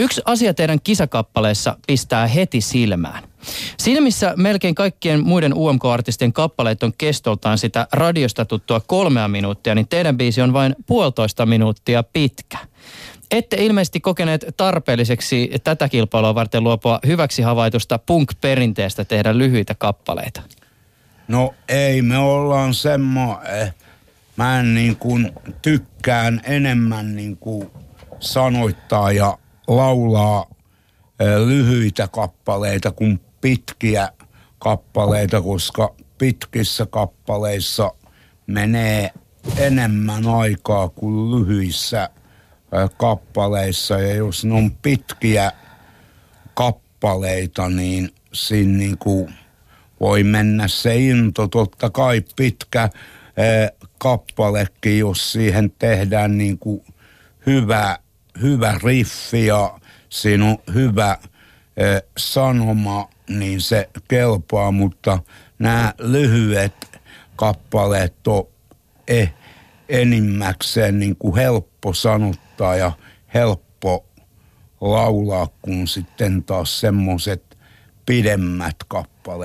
Yksi asia teidän kisakappaleessa pistää heti silmään. Siinä missä melkein kaikkien muiden UMK-artistien kappaleet on kestoltaan sitä radiosta tuttua kolmea minuuttia, niin teidän biisi on vain puolitoista minuuttia pitkä. Ette ilmeisesti kokeneet tarpeelliseksi tätä kilpailua varten luopua hyväksi havaitusta punk-perinteestä tehdä lyhyitä kappaleita. No ei, me ollaan semmo, mä niin kuin tykkään enemmän niin kuin sanoittaa ja laulaa lyhyitä kappaleita kuin pitkiä kappaleita, koska pitkissä kappaleissa menee enemmän aikaa kuin lyhyissä kappaleissa. Ja jos ne on pitkiä kappaleita, niin siinä niin kuin voi mennä se into. Totta kai pitkä kappalekin, jos siihen tehdään niin kuin hyvä, hyvä riffi ja siinä on hyvä sanoma, niin se kelpaa, mutta nämä lyhyet kappaleet on eh, enimmäkseen niin kuin helppo sanottaa ja helppo laulaa, kun sitten taas semmoiset pidemmät kappaleet